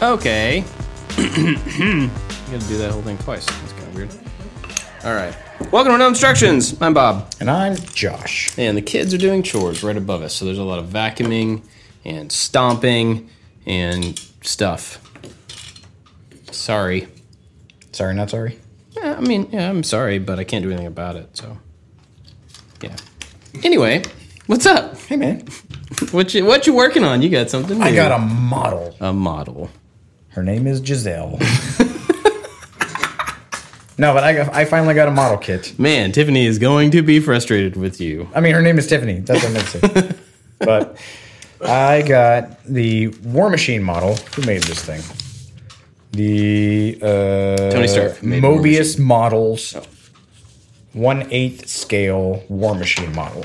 Okay. you gotta do that whole thing twice. That's kind of weird. All right. Welcome to No Instructions. I'm Bob. And I'm Josh. And the kids are doing chores right above us. So there's a lot of vacuuming and stomping and stuff. Sorry. Sorry, not sorry. Yeah, I mean, yeah, I'm sorry, but I can't do anything about it. So, yeah. Anyway, what's up? Hey, man. What you what you working on? You got something? New. I got a model. a model. Her name is Giselle. no, but I, got, I finally got a model kit. Man, Tiffany is going to be frustrated with you. I mean, her name is Tiffany. That's what I meant to say. but I got the War Machine model. Who made this thing? The uh, Tony Stark Moebius Models, one eighth scale War Machine model.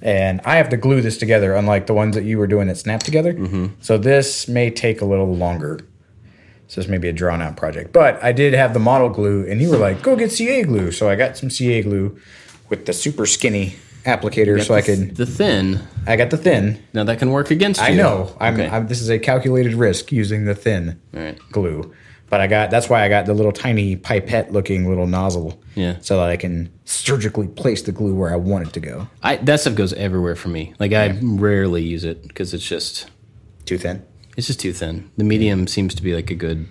And I have to glue this together, unlike the ones that you were doing that snap together. So this may take a little longer. So this may be a drawn out project. But I did have the model glue, and you were like, go get CA glue. So I got some CA glue with the super skinny applicator so I could. The thin. I got the thin. Now that can work against you. I know. I'm, Okay. I'm. This is a calculated risk using the thin right. glue, but I got. That's why I got the little tiny pipette-looking little nozzle. Yeah. So that I can surgically place the glue where I want it to go. I, that stuff goes everywhere for me. Like I rarely use it because it's just Too thin. It's just too thin. The medium seems to be like a good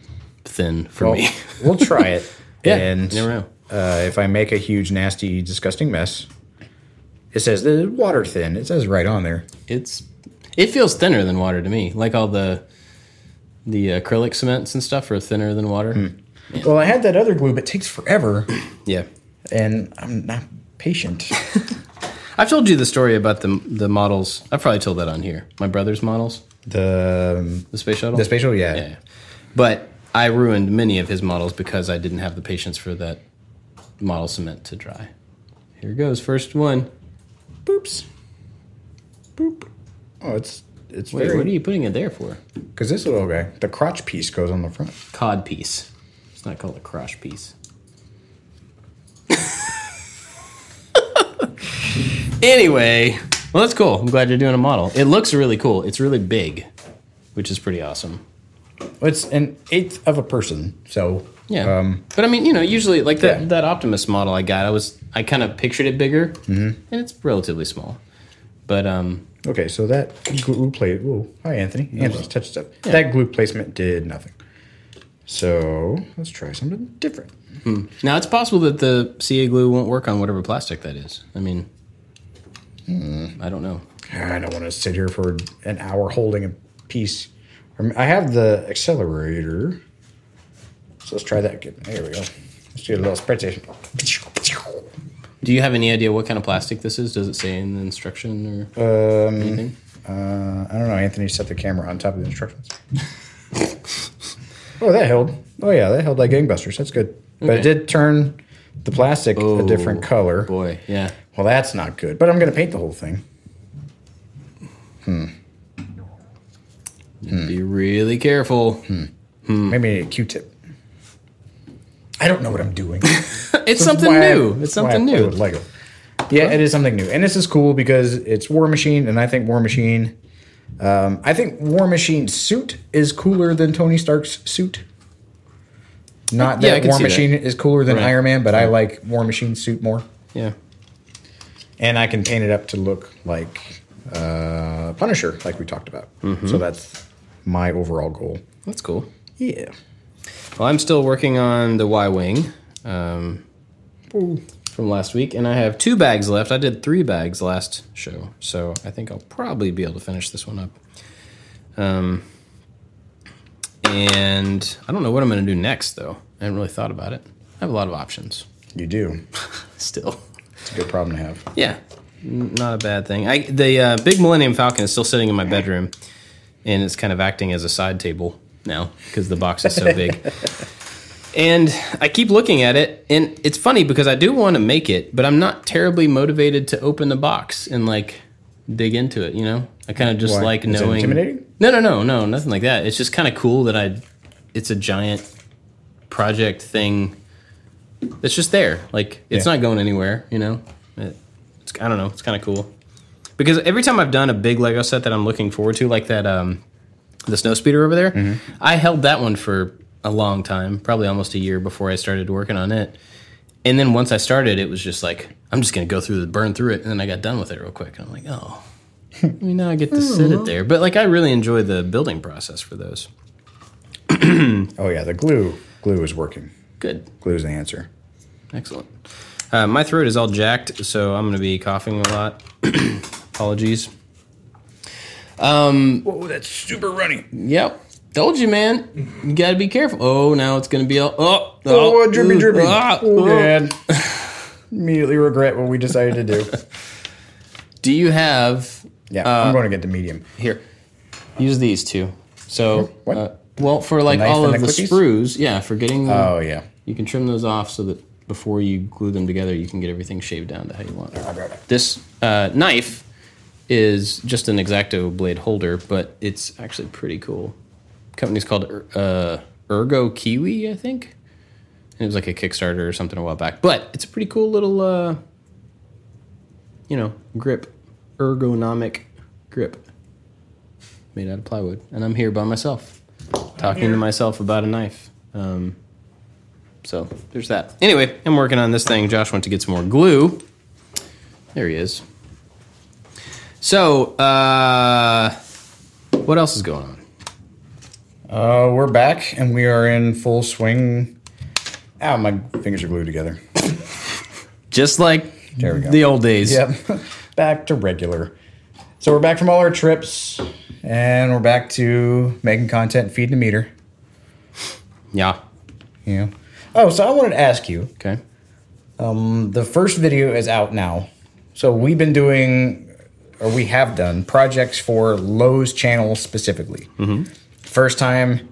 thin for Well, me. we'll try it. Yeah, And you never know. Uh, if I make a huge, nasty, disgusting mess, it says the water thin. It says right on there. It's it feels thinner than water to me. Like all the the acrylic cements and stuff are thinner than water. Hmm. Well, I had that other glue, but it takes forever, Yeah. and I'm not patient. I've told you the story about the the models. I've probably told that on here. My brother's models, the the space shuttle. the spatial, yeah. Yeah. But I ruined many of his models because I didn't have the patience for that model cement to dry. Here goes, first one. Boops. Boop. Oh, it's it's Wait, very what are you putting it there for? because this little guy, the crotch piece goes on the front. Cod piece. It's not called a crotch piece. anyway, well, that's cool. I'm glad you're doing a model. It looks really cool. It's really big, which is pretty awesome. It's an eighth of a person, so Yeah. Um, but I mean, you know, usually like that Yeah. that Optimus model I got, I was I kind of pictured it bigger, and it's relatively small. But um, okay, so that glue plate. Oh, hi Anthony. Anthony's touched stuff. That glue placement did nothing. So let's try something different. now it's possible that the CA glue won't work on whatever plastic that is. I mean, I don't know. I don't want to sit here for an hour holding a piece. I have the accelerator. So let's try that again. There we go. Let's do a little spreadsheet. Do you have any idea what kind of plastic this is? Does it say in the instruction or Um, anything? uh, I don't know. Anthony set the camera on top of the instructions. oh, that held. Oh yeah, that held like gangbusters. That's good. But it did turn the plastic a different Oh, color. Boy, yeah. Well, that's not good. But I'm going to paint the whole thing. Hmm. Be really careful. Hmm. Maybe a Q-tip. I don't know what I'm doing. It's something Why I- new. It's something new. Lego. Yeah, it is something new, and this is cool because it's War Machine, and I think War Machine. Um, I think War Machine's suit is cooler than Tony Stark's suit. Not that can War. Machine is cooler than Right. Iron Man, but I like War Machine's suit more, Yeah. And I can paint it up to look like uh, Punisher, like we talked about. Mm-hmm. So that's my overall goal. That's cool. Yeah. Well, I'm still working on the Y Wing um, from last week, and I have two bags left. I did three bags last show, so I think I'll probably be able to finish this one up. Um, and I don't know what I'm going to do next, though. I haven't really thought about it. I have a lot of options You do. still. It's a good problem to have. Yeah, not a bad thing. I the uh, big Millennium Falcon is still sitting in my bedroom, and it's kind of acting as a side table now because the box is so big. and I keep looking at it, and it's funny because I do want to make it, but I'm not terribly motivated to open the box and like dig into it. You know, I kind of just Why? like Is knowing. intimidating? No, no, no, no, nothing like that. It's just kind of cool that I. It's a giant project thing that's just there. Like it's Yeah. not going anywhere. You know, it, it's I don't know. It's kind of cool because every time I've done a big Lego set that I'm looking forward to, like that um, the snow speeder over there. I held that one for a long time, probably almost a year before I started working on it. And then once I started, it was just like I'm just gonna go through the burn through it, and then I got done with it real quick. And I'm like, oh, I mean, now I get to sit it there. But like, I really enjoy the building process for those. Oh yeah, the glue glue is working. Good, Glue is the answer. excellent. Uh, my throat is all jacked, so I'm gonna be coughing a lot. Apologies. Um, Whoa, that's super runny. Yep. Told you, man. You got to be careful. Oh, now it's going to be all. Oh, Oh, drippy, ooh, drippy. ah, oh, oh. man. Immediately regret what we decided to do. Do you have Yeah, Uh, I'm going to get the medium. here? Use these two. So, What? uh, well, for like all of the the sprues, yeah, for getting them, Oh yeah. you can trim those off so that before you glue them together, you can get everything shaved down to how you want. This uh, knife is just an exacto blade holder, but it's actually pretty cool. company's called uh, Ergo Kiwi, I think. And it was like a Kickstarter or something a while back. But it's a pretty cool little, uh, you know, grip, ergonomic grip made out of plywood. And I'm here by myself, talking to myself about a knife. Um, so there's that. Anyway, I'm working on this thing. Josh went to get some more glue. There he is. So, uh, what else is going on? Uh, we're back and we are in full swing. Ow, my fingers are glued together. Just like There we go. the old days. Yep, back to regular. So we're back from all our trips, and we're back to making content, and feeding the meter. Yeah. Yeah. Oh, so I wanted to ask you. Okay. Um, the first video is out now. So we've been doing, or we have done, projects for Lowe's channel specifically. Mm-hmm. First time,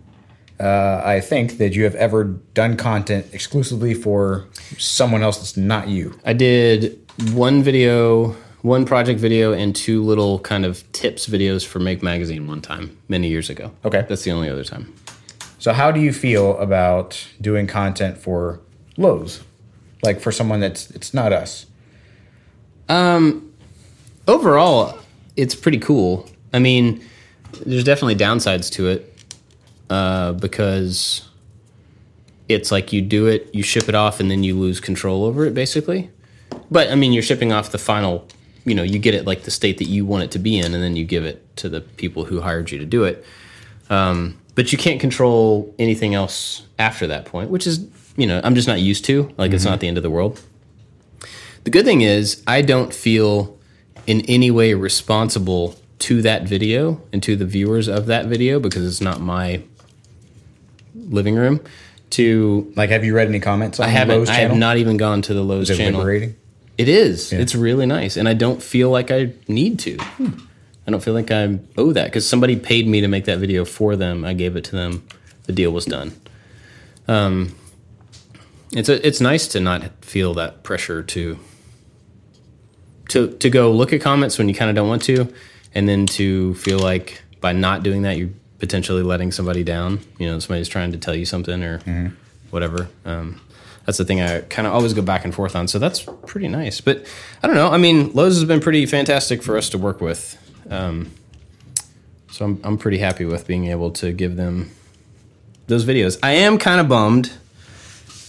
uh, I think, that you have ever done content exclusively for someone else that's not you. I did one video, one project video, and two little kind of tips videos for Make Magazine one time, many years ago. Okay. That's the only other time. So how do you feel about doing content for Lowe's? Like for someone that's it's not us. Um overall, it's pretty cool. I mean, there's definitely downsides to it uh, because it's like you do it, you ship it off, and then you lose control over it, basically. But I mean, you're shipping off the final, you know, you get it like the state that you want it to be in, and then you give it to the people who hired you to do it. Um, but you can't control anything else after that point, which is, you know, I'm just not used to. Like, it's not the end of the world. The good thing is, I don't feel in any way responsible to that video and to the viewers of that video because it's not my living room. To Like have you read any comments on I haven't, Lowe's i have not even gone to the Lowe's channel. liberating? It is. It's really nice, and I don't feel like I need to. I don't feel like I owe that because somebody paid me to make that video for them. I gave it to them. The deal was done. Um, it's a, it's nice to not feel that pressure to to to go look at comments when you kind of don't want to, and then to feel like by not doing that you're potentially letting somebody down. You know, somebody's trying to tell you something or whatever. Um, that's the thing I kind of always go back and forth on. So that's pretty nice. But I don't know. I mean, Lowe's has been pretty fantastic for us to work with. Um, so I'm I'm pretty happy with being able to give them those videos. I am kind of bummed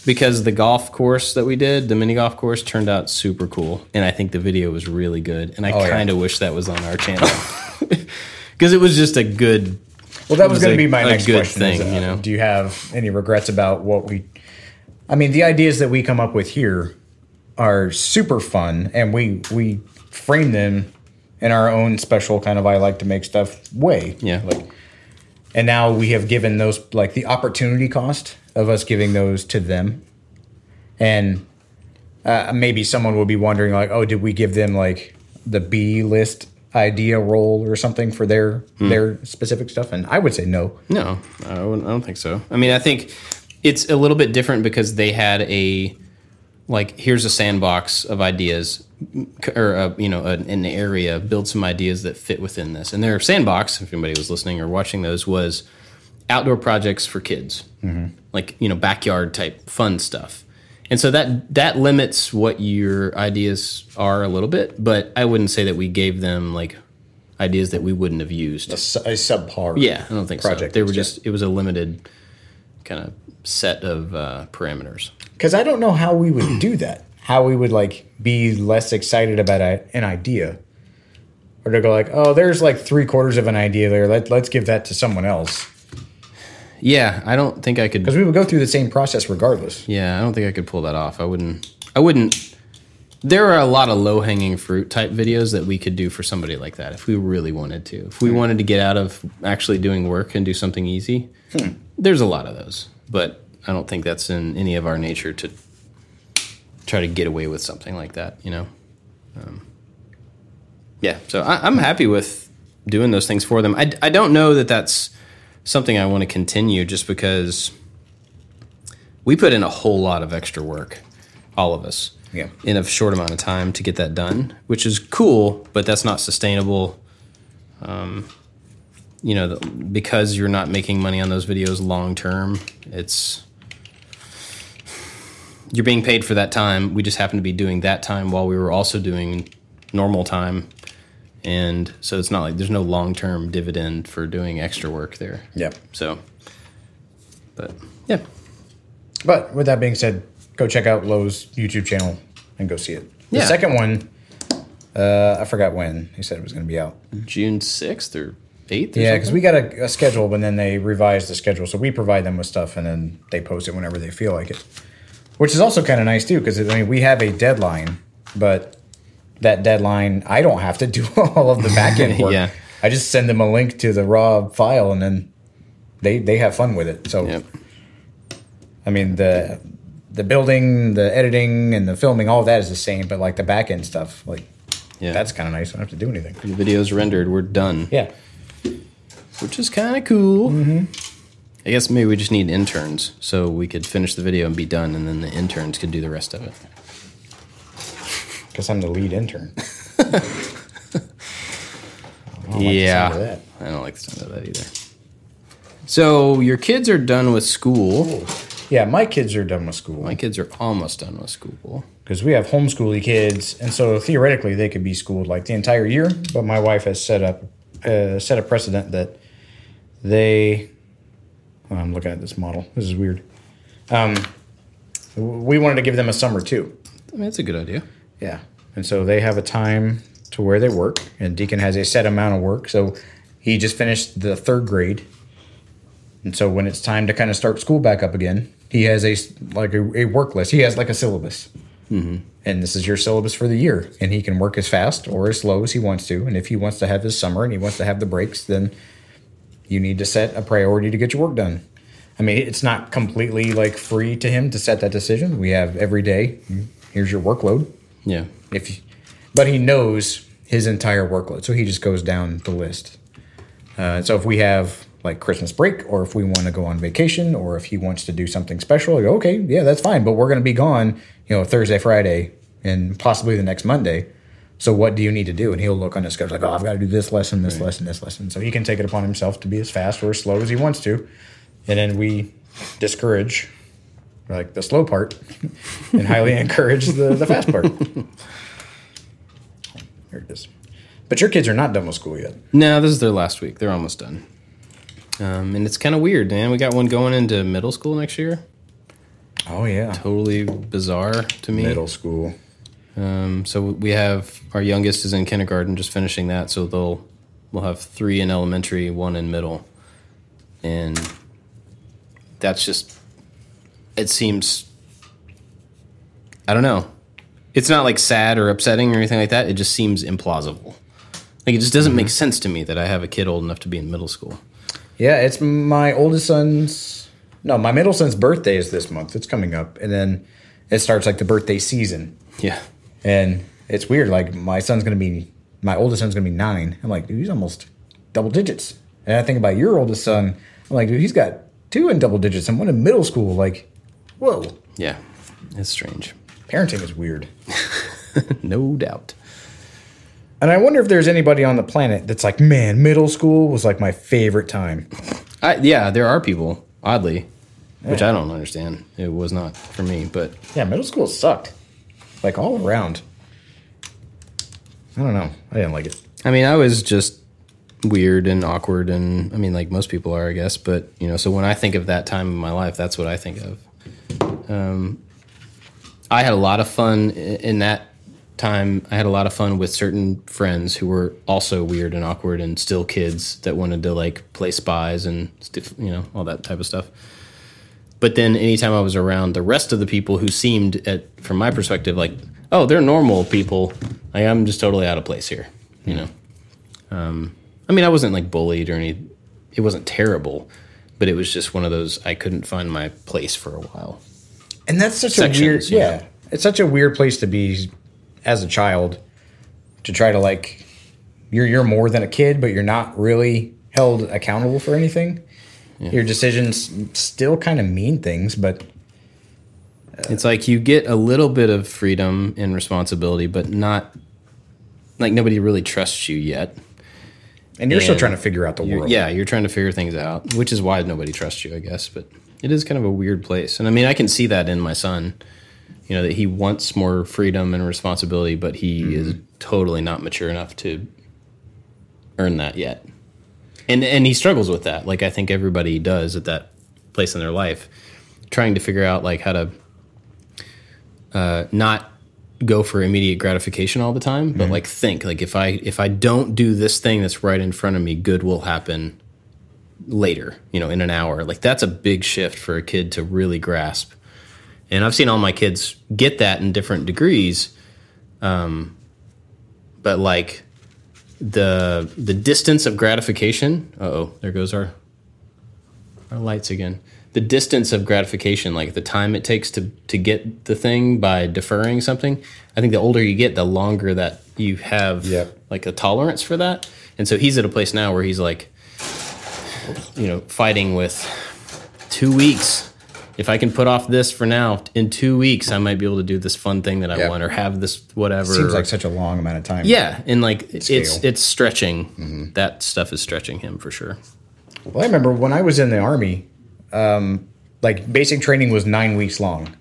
because the golf course that we did, the mini golf course, turned out super cool, and I think the video was really good. And I Oh, kind of wish that was on our channel because it was just a good. Well, that was was going to be my next good question. is, thing, uh, you know? do you have any regrets about what we? I mean, the ideas that we come up with here are super fun, and we we frame them in our own special kind of I like to make stuff way. Yeah. like, and now we have given those like the opportunity cost of us giving those to them, and uh, maybe someone will be wondering like, oh, did we give them like the B list idea role or something for their Hmm. their specific stuff? And I would say no. No, I, wouldn't- I don't think so. I mean, I think it's a little bit different because they had a like here's a sandbox of ideas or uh you know an, an area build some ideas that fit within this and their sandbox if anybody was listening or watching those was outdoor projects for kids like you know backyard type fun stuff and so that that limits what your ideas are a little bit but i wouldn't say that we gave them like ideas that we wouldn't have used. A, a subpar. Yeah, I don't think Project so. They were just it was a limited kind of set of uh, parameters. Because I don't know how we would do that. How we would like be less excited about a, an idea, or to go like, oh, there's like three quarters of an idea there. Let let's give that to someone else. Yeah, I don't think I could. Because we would go through the same process regardless. Yeah, I don't think I could pull that off. I wouldn't. I wouldn't. There are a lot of low hanging fruit type videos that we could do for somebody like that if we really wanted to. If we wanted to get out of actually doing work and do something easy, there's a lot of those. But I don't think that's in any of our nature to try to get away with something like that. You know. Um, yeah, so I, I'm happy with doing those things for them. I, I don't know that that's something I want to continue just because we put in a whole lot of extra work, all of us, Yeah. in a short amount of time to get that done, which is cool, but that's not sustainable. Um, you know, because you're not making money on those videos long term, it's you're being paid for that time. We just happen to be doing that time while we were also doing normal time. And so it's not like there's no long term dividend for doing extra work there. Yeah. So, but yeah, But with that being said, go check out Lowe's YouTube channel and go see it. The Yeah. second one, uh, I forgot when he said it was going to be out. June 6th or 8th? Yeah, because we got a, a schedule, but then they revise the schedule. So we provide them with stuff, and then they post it whenever they feel like it. Which is also kind of nice too, because I mean we have a deadline, but that deadline I don't have to do all of the back end work. Yeah. I just send them a link to the raw file, and then they they have fun with it. So Yep. I mean the the building, the editing, and the filming, all of that is the same, but like the back end stuff, like Yeah. that's kind of nice. I don't have to do anything. the video's rendered. We're done. Yeah. Which is kind of cool. Mm-hmm. I guess maybe we just need interns so we could finish the video and be done, and then the interns could do the rest of it. Because I'm the lead intern. I don't like the yeah. sound of that. I don't like the sound of that either. So your kids are done with school. Yeah, my kids are done with school My kids are almost done with school. because we have homeschooly kids, and so theoretically they could be schooled like the entire year. But my wife has set up uh, set a precedent that they. oh, I'm looking at this model. This is weird. Um, we wanted to give them a summer too. I mean, that's a good idea. Yeah. And so they have a time to where they work, and Deacon has a set amount of work. So he just finished the third grade. And so when it's time to kind of start school back up again, he has a like a, a work list. He has like a syllabus. Mm-hmm. And this is your syllabus for the year. And he can work as fast or as slow as he wants to. And if he wants to have his summer and he wants to have the breaks, then you need to set a priority to get your work done. I mean, it's not completely like free to him to set that decision. We have every day, here's your workload Yeah. if but he knows his entire workload so he just goes down the list uh, so if we have like christmas break or if we want to go on vacation or if he wants to do something special I go, okay yeah that's fine but we're going to be gone you know thursday friday and possibly the next monday so what do you need to do and he'll look on his schedule like oh i've got to do this lesson this lesson this lesson so he can take it upon himself to be as fast or as slow as he wants to and then we discourage like the slow part and highly encourage the, the fast part there it is. But your kids are not done with school yet. No, this is their last week. They're almost done. Um, and it's kind of weird, man. We got one going into middle school next year. Oh yeah, Totally bizarre to me. middle school. Um, so we have our youngest is in kindergarten, just finishing that. So they'll we'll have three in elementary, one in middle, and that's just it seems. I don't know. It's not like sad or upsetting or anything like that. It just seems implausible. Like it just doesn't make sense to me that I have a kid old enough to be in middle school. Yeah, it's my oldest son's. No, my middle son's birthday is this month. It's coming up, and then it starts like the birthday season, Yeah, and it's weird. Like my son's gonna be, my oldest son's gonna be nine. I'm like, dude, he's almost double digits. And I think about your oldest son. I'm like, dude, he's got two in double digits and one in middle school. Like, whoa, yeah, it's strange, parenting is weird. no doubt. And I wonder if there's anybody on the planet that's like, man, middle school was like my favorite time. I, yeah, there are people oddly, which I don't understand. It was not for me, but Yeah, middle school sucked. Like all around. I don't know. I didn't like it. I mean, I was just weird and awkward, and I mean, like most people are, I guess. But you know, so when I think of that time in my life, that's what I think of. Um, I had a lot of fun in that time. I had a lot of fun with certain friends who were also weird and awkward, and still kids that wanted to like play spies and you know, all that type of stuff. But then, anytime I was around the rest of the people who seemed, at from my perspective, like, oh, they're normal people. Like, I'm just totally out of place here, you know. Um, I mean, I wasn't like bullied or any. It wasn't terrible, but it was just one of those. I couldn't find my place for a while. And that's such Sections, a weird, yeah. know. It's such a weird place to be as a child to try to like you're you're more than a kid, but you're not really held accountable for anything. Your decisions still kind of mean things, but uh, It's like you get a little bit of freedom and responsibility, but not like nobody really trusts you yet. and you're still trying to figure out the world. yeah, you're trying to figure things out, which is why nobody trusts you, I guess. But it is kind of a weird place, and I mean, I can see that in my son. You know that he wants more freedom and responsibility, but he mm-hmm. is totally not mature enough to earn that yet. And and he struggles with that. Like I think everybody does at that place in their life, trying to figure out like how to uh, not go for immediate gratification all the time, but like think like if I if I don't do this thing that's right in front of me, good will happen later, you know, in an hour. Like that's a big shift for a kid to really grasp. And I've seen all my kids get that in different degrees. Um, but like the the distance of gratification, oh, there goes our our lights again. The distance of gratification, like the time it takes to to get the thing by deferring something. I think the older you get, the longer that you have Yep. like a tolerance for that. And so he's at a place now where he's like, you know, fighting with two weeks. If I can put off this for now, in two weeks, I might be able to do this fun thing that I Yeah. want or have this whatever. Seems like such a long amount of time. yeah, and like it's Scale. Mm-hmm. it's stretching. That stuff is stretching him for sure. Well, I remember when I was in the army, um, like basic training was nine weeks long.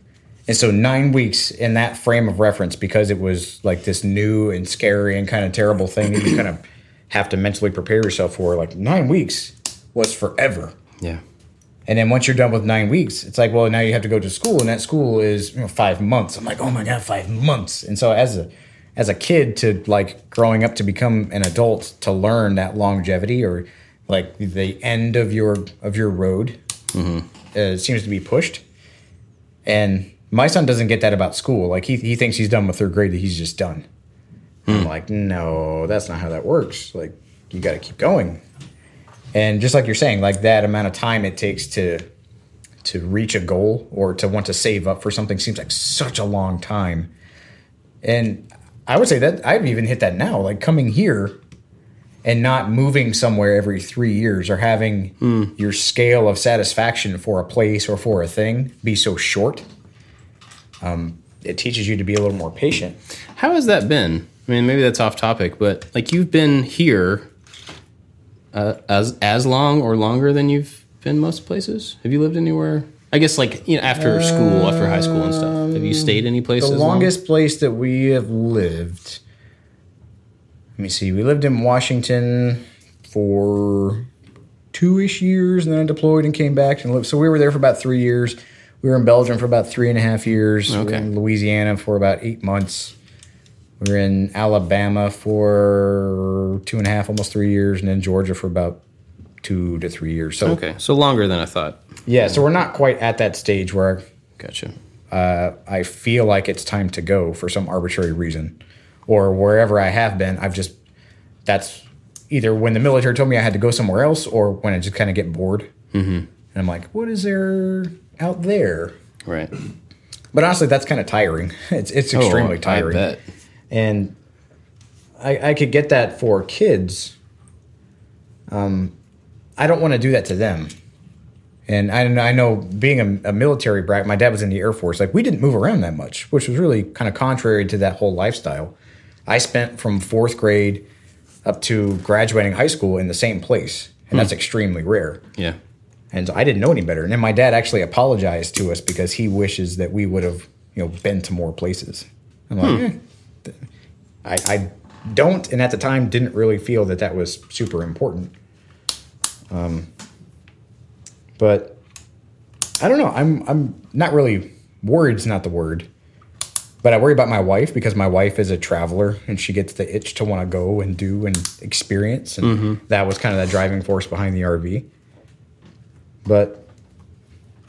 And so nine weeks in that frame of reference, because it was like this new and scary and kind of terrible thing that you kind of have to mentally prepare yourself for, like nine weeks was forever. Yeah. And then once you're done with nine weeks, it's like, well, now you have to go to school, and that school is you know, five months. I'm like, oh my god, five months. And so as a as a kid to like growing up to become an adult to learn that longevity or like the end of your of your road uh, seems to be pushed. And my son doesn't get that about school. Like he he thinks he's done with third grade, that he's just done. I'm like, no, that's not how that works. Like you got to keep going. And just like you're saying, like that amount of time it takes to to reach a goal or to want to save up for something seems like such a long time. And I would say that I've even hit that now, like coming here and not moving somewhere every three years or having your scale of satisfaction for a place or for a thing be so short. Um, it teaches you to be a little more patient. How has that been? I mean, maybe that's off topic, but like you've been here uh, as as long or longer than you've been most places. Have you lived anywhere? I guess like you know after school, after high school and stuff. Have you stayed any places? The long? longest place that we have lived. Let me see. We lived in Washington for two ish years, and then I deployed and came back and lived. So we were there for about three years. We were in Belgium for about three and a half years. We were in Louisiana for about eight months. We were in Alabama for two and a half, almost three years, and then Georgia for about two to three years. So Okay, so longer than I thought. yeah, so we're not quite at that stage where Gotcha. uh, I feel like it's time to go for some arbitrary reason, or wherever I have been, I've just that's either when the military told me I had to go somewhere else, or when I just kind of get bored, mm-hmm. and I'm like, what is there out there? Right. But honestly, that's kind of tiring. It's it's extremely Oh, I tiring, bet. And I, I could get that for kids. Um, I don't want to do that to them. And I, I know being a, a military brat, my dad was in the Air Force. Like we didn't move around that much, which was really kind of contrary to that whole lifestyle. I spent from fourth grade up to graduating high school in the same place, and that's extremely rare. Yeah. And so I didn't know any better. And then my dad actually apologized to us because he wishes that we would have, you know, been to more places. I'm like, eh. I, I don't, and at the time didn't really feel that that was super important. Um, but I don't know. I'm I'm not really worried's not the word, but I worry about my wife because my wife is a traveler and she gets the itch to want to go and do and experience, and that was kind of the driving force behind the RV. But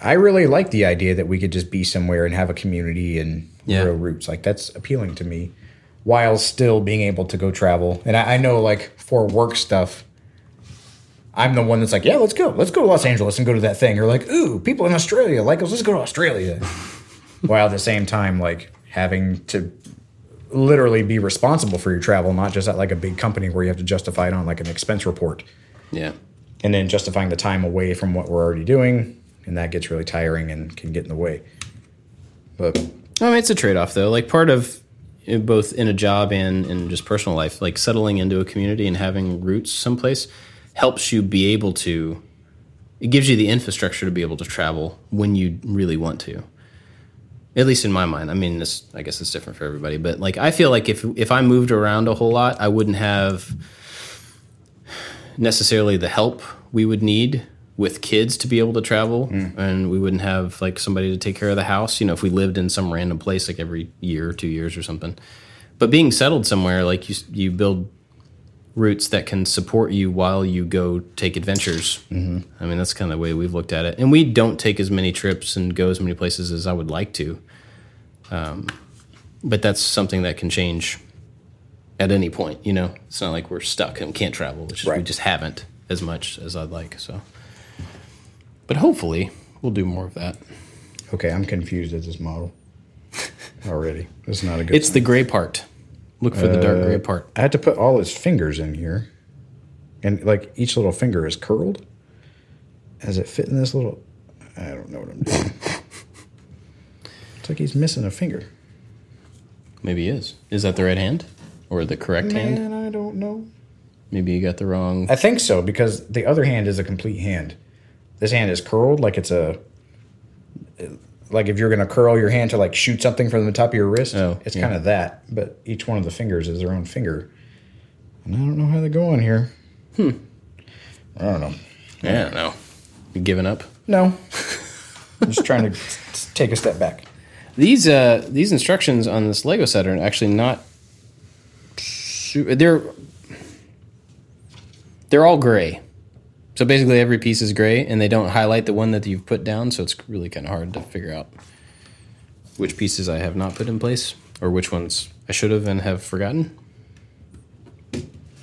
I really like the idea that we could just be somewhere and have a community and Yeah. grow roots. Like that's appealing to me, while still being able to go travel. And I, I know, like for work stuff, I'm the one that's like, yeah, let's go, let's go to Los Angeles and go to that thing. Or like, ooh, people in Australia like us, let's go to Australia. while at the same time, like having to literally be responsible for your travel, not just at like a big company where you have to justify it on like an expense report Yeah. and then justifying the time away from what we're already doing, and that gets really tiring and can get in the way. But I mean, it's a trade off though. Like part of both in a job and in just personal life, like settling into a community and having roots someplace helps you be able to. It gives you the infrastructure to be able to travel when you really want to. At least in my mind. I mean, this I guess it's different for everybody, but like I feel like if if I moved around a whole lot, I wouldn't have necessarily the help we would need with kids to be able to travel and we wouldn't have like somebody to take care of the house you know if we lived in some random place like every year or two years or something but being settled somewhere like you you build roots that can support you while you go take adventures mm-hmm. i mean that's kind of the way we've looked at it and we don't take as many trips and go as many places as i would like to um, but that's something that can change at any point. You know, it's not like we're stuck and can't travel. It's just we just haven't as much as I'd like. So, but hopefully we'll do more of that. okay, I'm confused at this model already. It's not a good. It's the gray part. Look for the dark gray uh, part. I had to put all his fingers in here, and like each little finger is curled. Does it fit in this little? I don't know what I'm doing. it's like he's missing a finger. Maybe he is. Is that the right hand or the correct hand? Man, I don't know. Maybe you got the wrong. I think so because the other hand is a complete hand. This hand is curled like it's a like if you're gonna curl your hand to like shoot something from the top of your wrist. Oh, it's yeah. kind of that, but each one of the fingers is their own finger, and I don't know how they go on here. Hmm. I don't know. Yeah, don't know. You giving up? No, I'm just trying to take a step back. These uh, these instructions on this Lego set are actually not. They're they're all gray. So basically, every piece is gray, and they don't highlight the one that you've put down. So it's really kind of hard to figure out which pieces I have not put in place, or which ones I should have and have forgotten.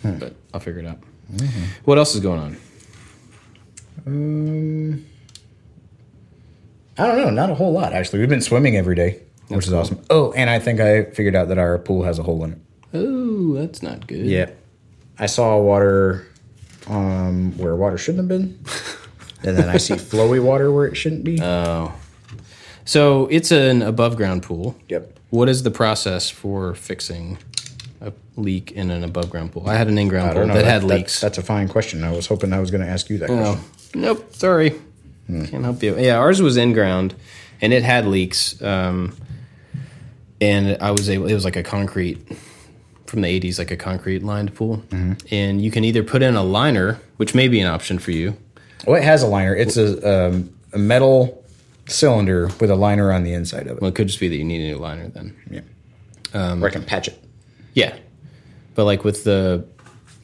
But I'll figure it out. What else is going on? Um, I don't know. Not a whole lot actually. We've been swimming every day, which is awesome. Oh, and I think I figured out that our pool has a hole in it. Oh, that's not good. Yeah. I saw water um, where water shouldn't have been. and then I see flowy water where it shouldn't be. Oh. So it's an above ground pool. yep. What is the process for fixing a leak in an above ground pool? I had an in ground pool know. that, had that- leaks. That's a fine question. I was hoping I was going to ask you that Oh, question. nope. Sorry, Hmm. can't help you. Yeah, ours was in ground, and it had leaks. Um, and I was able. It was like a concrete from the '80s, like a concrete lined pool. Mm-hmm. And you can either put in a liner, which may be an option for you. Well, it has a liner. It's a, um, a metal cylinder with a liner on the inside of it. Well, it could just be that you need a new liner then. Yeah. Um, or I can patch it. Yeah, but like with the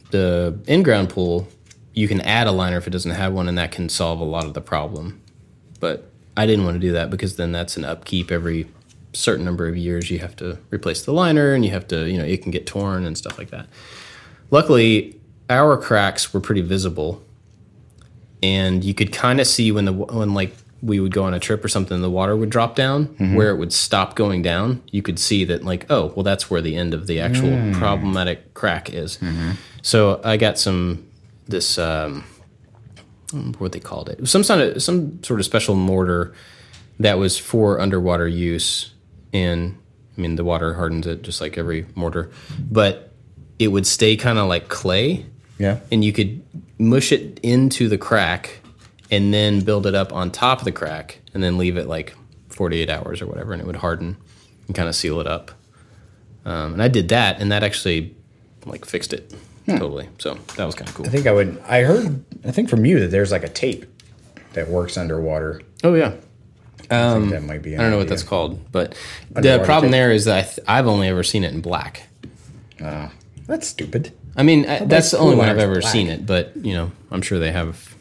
the in ground pool, you can add a liner if it doesn't have one, and that can solve a lot of the problem. But I didn't want to do that because then that's an upkeep every certain number of years. You have to replace the liner, and you have to you know it can get torn and stuff like that. Luckily, our cracks were pretty visible, and you could kind of see when the when like we would go on a trip or something, the water would drop down mm-hmm. where it would stop going down. You could see that like oh well that's where the end of the actual mm. problematic crack is. Mm-hmm. So I got some this um, I don't remember what they called it. It some sort of some sort of special mortar that was for underwater use. And I mean the water hardens it just like every mortar, but it would stay kind of like clay Yeah. and you could mush it into the crack and then build it up on top of the crack and then leave it like 48 hours or whatever and it would harden and kind of seal it up um, and i did that and that actually like fixed it totally. So that was kind of cool. I think I would. I heard. I think from you that there's like a tape that works underwater. Oh yeah. I think that might be. Um, I don't know what that's called, but the problem tape? there is that I th- I've only ever seen it in black. Uh, that's stupid. I mean, I, that's the only one I've ever black? seen it, but you know, I'm sure they have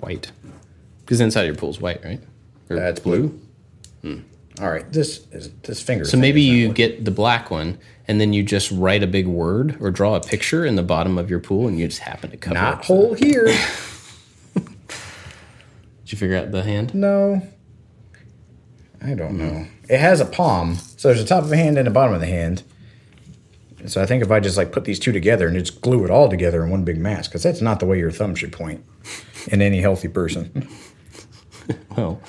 white because inside your pool's white, right? Or That's blue. All right. This is this finger. So maybe you get the black one, and then you just write a big word or draw a picture in the bottom of your pool, and you just happen to cover not it. hole here. Did you figure out the hand? no. I don't know. It has a palm, so there's a top of a hand and a bottom of the hand. So I think if I just like put these two together and just glue it all together in one big mass, because that's not the way your thumb should point in any healthy person. Well,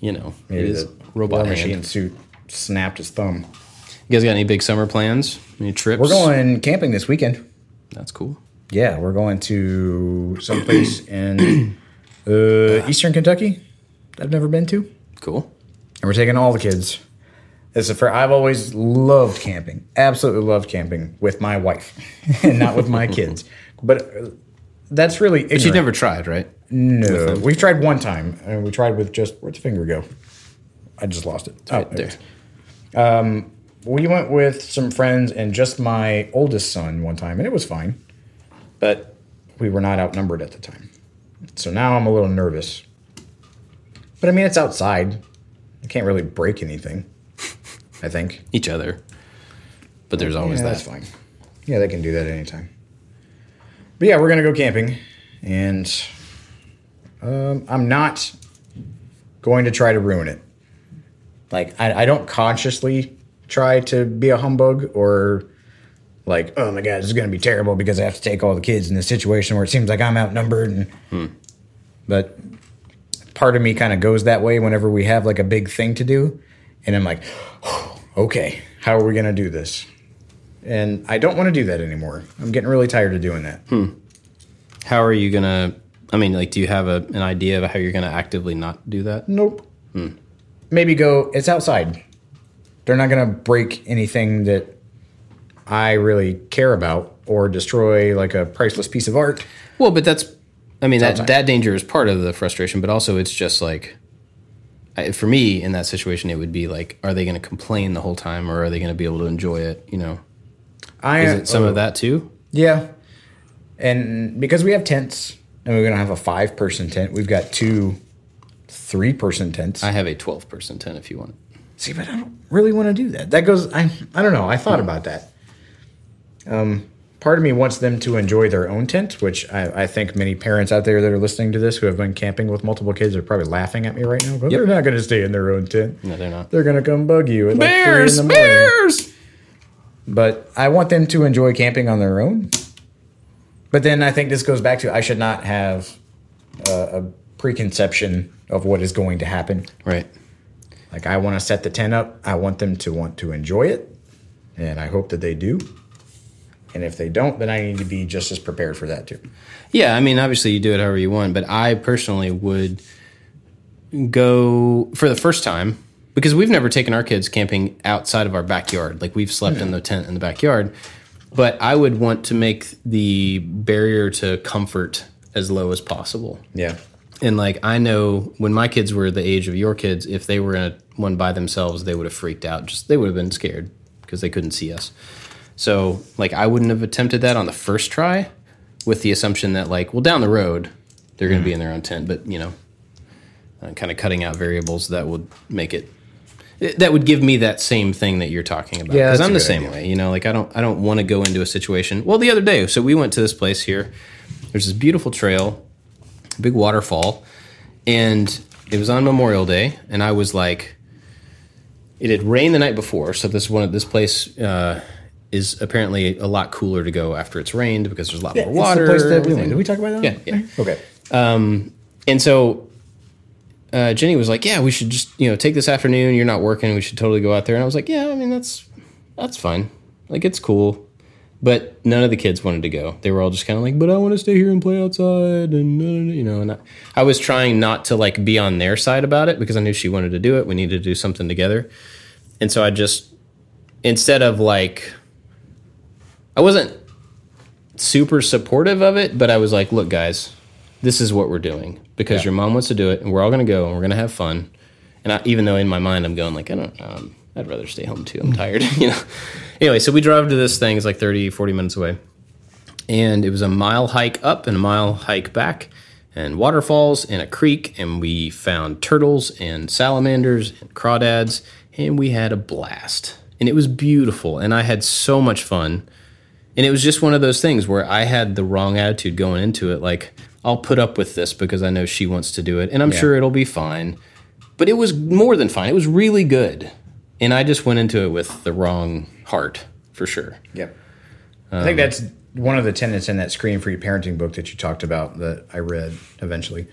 you know, it Maybe is the robot machine suit snapped his thumb. You guys got any big summer plans? Any trips? We're going camping this weekend. That's cool. Yeah, we're going to someplace in uh, Eastern Kentucky. I've never been to, and we're taking all the kids. This is for I've always loved camping, absolutely loved camping with my wife, and not with my kids. But uh, that's really But you've never tried, right? No, we've tried one time, and we tried with just where'd the finger go? I just lost it. Oh, right there. there. We went with some friends and just my oldest son one time, and it was fine. But we were not outnumbered at the time. So now I'm a little nervous. But I mean, it's outside. I can't really break anything, I think. Each other. But there's always yeah, that. that's fine. Yeah, they can do that anytime. But yeah, we're going to go camping. And um, I'm not going to try to ruin it. Like, I, I don't consciously try to be a humbug or like, oh my God, this is going to be terrible because I have to take all the kids in this situation where it seems like I'm outnumbered. And, But part of me kind of goes that way whenever we have like a big thing to do. And I'm like, okay, how are we going to do this? And I don't want to do that anymore. I'm getting really tired of doing that. Hmm. How are you gonna? I mean, like, do you have a, an idea of how you're gonna actively not do that? Nope. Hmm. Maybe go, it's outside. They're not going to break anything that I really care about or destroy like a priceless piece of art. Well, but that's. I mean, that that danger is part of the frustration, but also it's just like. I, for me, in that situation, it would be like, are they going to complain the whole time, or are they going to be able to enjoy it? You know, I, is it some oh, of that too? Yeah. And because we have tents and we're going to have a five person tent, we've got two three person tents. I have a 12 person tent if you want. See, but I don't really want to do that. That goes, I, I don't know. I thought about that. Um, part of me wants them to enjoy their own tent, which I, I think many parents out there that are listening to this who have been camping with multiple kids are probably laughing at me right now. But they're not going to stay in their own tent. No, they're not. They're going to come bug you at like three in the morning. bears. But I want them to enjoy camping on their own. But then I think this goes back to I should not have a, a preconception of what is going to happen. Right. Like I want to set the tent up. I want them to want to enjoy it, and I hope that they do. And if they don't, then I need to be just as prepared for that too. Yeah, I mean, obviously you do it however you want, but I personally would go for the first time because we've never taken our kids camping outside of our backyard. Like we've slept in the hmm. tent in the backyard, but I would want to make the barrier to comfort as low as possible. Yeah. And like I know when my kids were the age of your kids, if they were in a one by themselves, they would have freaked out. Just they would have been scared because they couldn't see us. So like I wouldn't have attempted that on the first try, with the assumption that like well down the road they're going to be in their own tent, but you know, uh, kind of cutting out variables that would make it. That would give me that same thing that you're talking about. Yeah, because I'm the same idea. way. You know, like I don't I don't want to go into a situation. Well, the other day, so we went to this place here. There's this beautiful trail big waterfall and it was on memorial day and i was like it had rained the night before so this one of this place uh, is apparently a lot cooler to go after it's rained because there's a lot more water It's the place that we went. Did we talk about that? Yeah, yeah. Okay. and so uh, jenny was like yeah we should just you know take this afternoon you're not working we should totally go out there and i was like yeah i mean that's that's fine like it's cool but none of the kids wanted to go. They were all just kind of like, "But I want to stay here and play outside," and you know. And I, I was trying not to like be on their side about it because I knew she wanted to do it. We needed to do something together, and so I just instead of like I wasn't super supportive of it, but I was like, look, guys, this is what we're doing because Yeah. your mom wants to do it, and we're all going to go and we're going to have fun. And I, even though in my mind I'm going like, I don't, um, I'd rather stay home too. I'm tired, you know. Anyway, so we drove to this thing. It's like 30, 40 minutes away, and it was a mile hike up and a mile hike back, and waterfalls and a creek, and we found turtles and salamanders and crawdads, and we had a blast. And it was beautiful, and I had so much fun. And it was just one of those things where I had the wrong attitude going into it. Like, I'll put up with this because I know she wants to do it, and I'm Yeah. sure it'll be fine. But it was more than fine. It was really good. And I just went into it with the wrong heart, for sure. Yep. I think um, that's one of the tenets in that screen free parenting book that you talked about that I read eventually.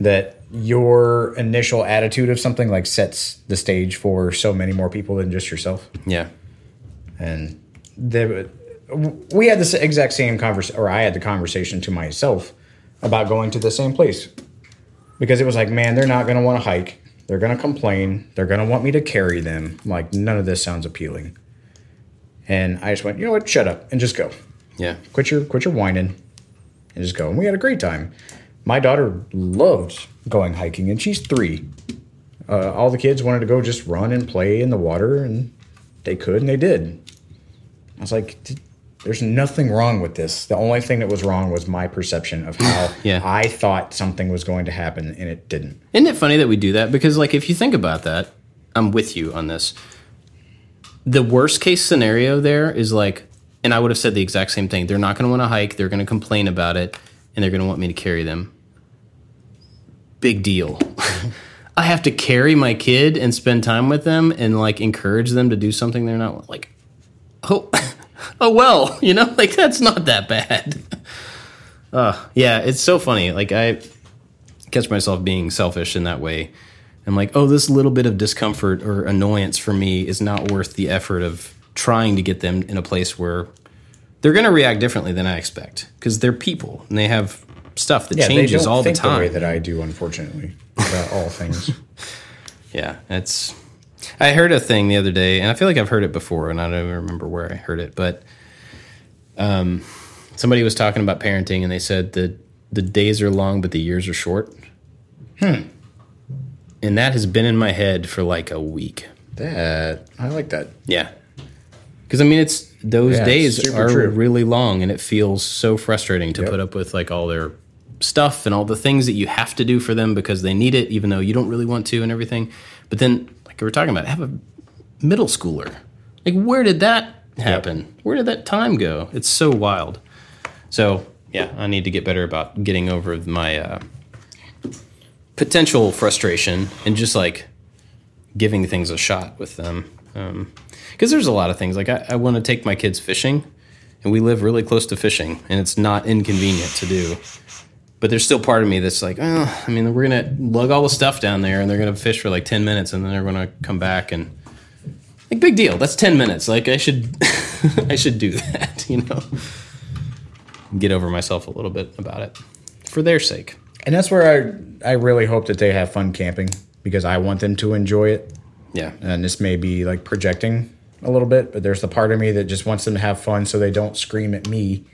That your initial attitude of something like sets the stage for so many more people than just yourself. Yeah. And the, we had this exact same conversation, or I had the conversation to myself about going to the same place because it was like, man, they're not going to want to hike. They're going to complain. They're going to want me to carry them. Like, none of this sounds appealing. And I just went, you know what? Shut up and just go. Yeah. Quit your quit your whining and just go. And we had a great time. My daughter loved going hiking, and she's three. Uh, all the kids wanted to go just run and play in the water, and they could, and they did. I was like, "D- "There's nothing wrong with this. The only thing that was wrong was my perception of how Yeah. I thought something was going to happen, and it didn't." Isn't it funny that we do that? Because, like, if you think about that, I'm with you on this. The worst case scenario there is like, and I would have said the exact same thing. They're not going to want to hike. They're going to complain about it, and they're going to want me to carry them. Big deal. I have to carry my kid and spend time with them and like encourage them to do something they're not like. Oh, oh well, you know, like that's not that bad. Uh, yeah, it's so funny. Like I catch myself being selfish in that way. I'm like, oh, this little bit of discomfort or annoyance for me is not worth the effort of trying to get them in a place where they're going to react differently than I expect because they're people and they have stuff that Yeah, changes all the think the, way time. that I do, unfortunately, about all things. yeah, it's. I heard a thing the other day, and I feel like I've heard it before, and I don't even remember where I heard it, but um, somebody was talking about parenting, and they said that the days are long, but the years are short. Hmm. And that has been in my head for like a week. That I like that. Yeah. Because I mean, it's those Yeah, days super are true. really long, and it feels so frustrating to Yep. put up with like all their stuff and all the things that you have to do for them because they need it, even though you don't really want to, and everything. But then, like we were talking about, have a middle schooler. Like, where did that happen? Where did that time go? It's so wild. So yeah, I need to get better about getting over my uh, potential frustration and just like giving things a shot with them. Um because there's a lot of things like I, I want to take my kids fishing, and we live really close to fishing, and it's not inconvenient to do. But there's still part of me that's like, oh, I mean, we're gonna lug all the stuff down there, and they're gonna fish for like ten minutes, and then they're gonna come back and like big deal. That's ten minutes. Like I should, I should do that. You know, get over myself a little bit about it for their sake. And that's where I I really hope that they have fun camping because I want them to enjoy it. Yeah, And this may be like projecting a little bit, but there's the part of me that just wants them to have fun so they don't scream at me.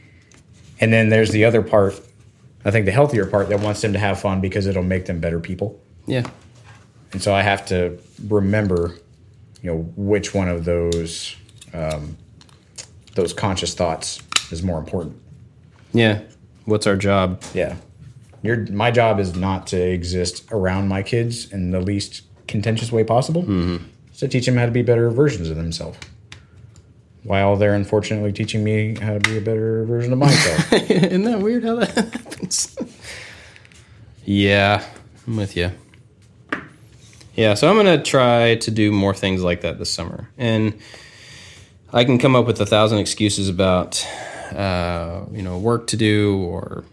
And then there's the other part, I think the healthier part that wants them to have fun because it'll make them better people. yeah, And so I have to remember, you know, which one of those um, those conscious thoughts is more important. yeah. What's our job? Yeah. Your my job is not to exist around my kids in the least contentious way possible. Mm-hmm. To teach them how to be better versions of themselves. While they're unfortunately teaching me how to be a better version of myself. Isn't that weird how that happens? yeah, I'm with you. Yeah, so I'm gonna try to do more things like that this summer, and I can come up with a thousand excuses about, uh, you know, work to do or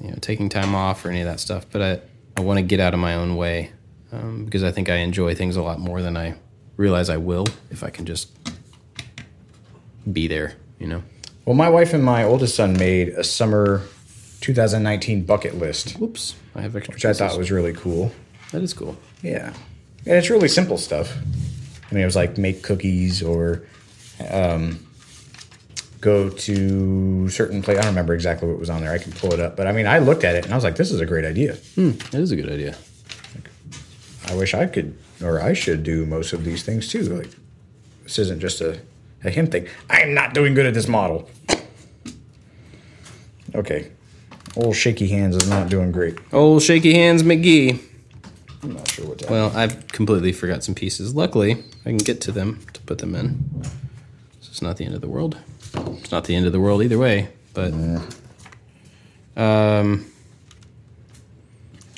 you know taking time off or any of that stuff. But I I want to get out of my own way um, because I think I enjoy things a lot more than I realize I will if I can just be there. You know. well, my wife and my oldest son made a summer 2019 bucket list, Whoops, I have extra. which I thought was really cool. that is cool. Yeah. And it's really simple stuff. I mean, it was like make cookies or um, go to certain place. I don't remember exactly what was on there. I can pull it up, but I mean, I looked at it and I was like, "This is a great idea." That is a good idea. I wish I could, or I should do most of these things too. Like, this isn't just a, a him thing. I am not doing good at this model. Okay. Old shaky hands is not doing great. Old shaky hands McGee. I'm not sure what's Well, I've completely forgot some pieces. Luckily, I can get to them to put them in. So it's not the end of the world. It's not the end of the world either way. But um,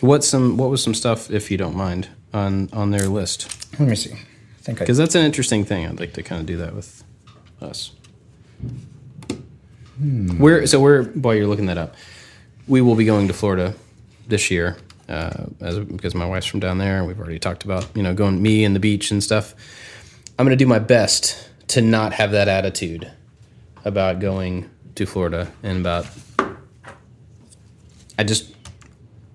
what's some what was some stuff, if you don't mind, on on their list? Let me see. I think I Because that's an interesting thing. I'd like to kind of do that with us. We're so we're while you're looking that up, we will be going to Florida this year, uh, as because my wife's from down there, and we've already talked about you know going me and the beach and stuff. I'm going to do my best to not have that attitude about going to Florida and about. I just,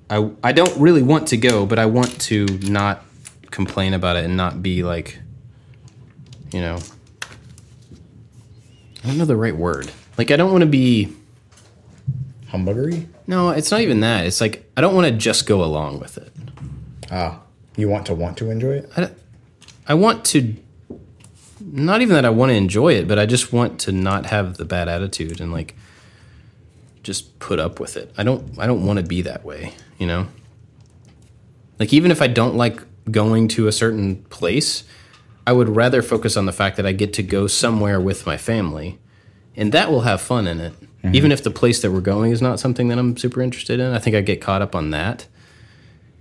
I I don't really want to go, but I want to not complain about it and not be like, you know, I don't know the right word. Like I don't want to be. humbuggery. No, it's not even that. It's like I don't want to just go along with it. Ah, you want to want to enjoy it? I, don't- I want to. Not even that I want to enjoy it, but I just want to not have the bad attitude and like just put up with it. I don't. I don't want to be that way. You know. Like even if I don't like going to a certain place, I would rather focus on the fact that I get to go somewhere with my family, and that will have fun in it. Even if the place that we're going is not something that I'm super interested in, I think I get caught up on that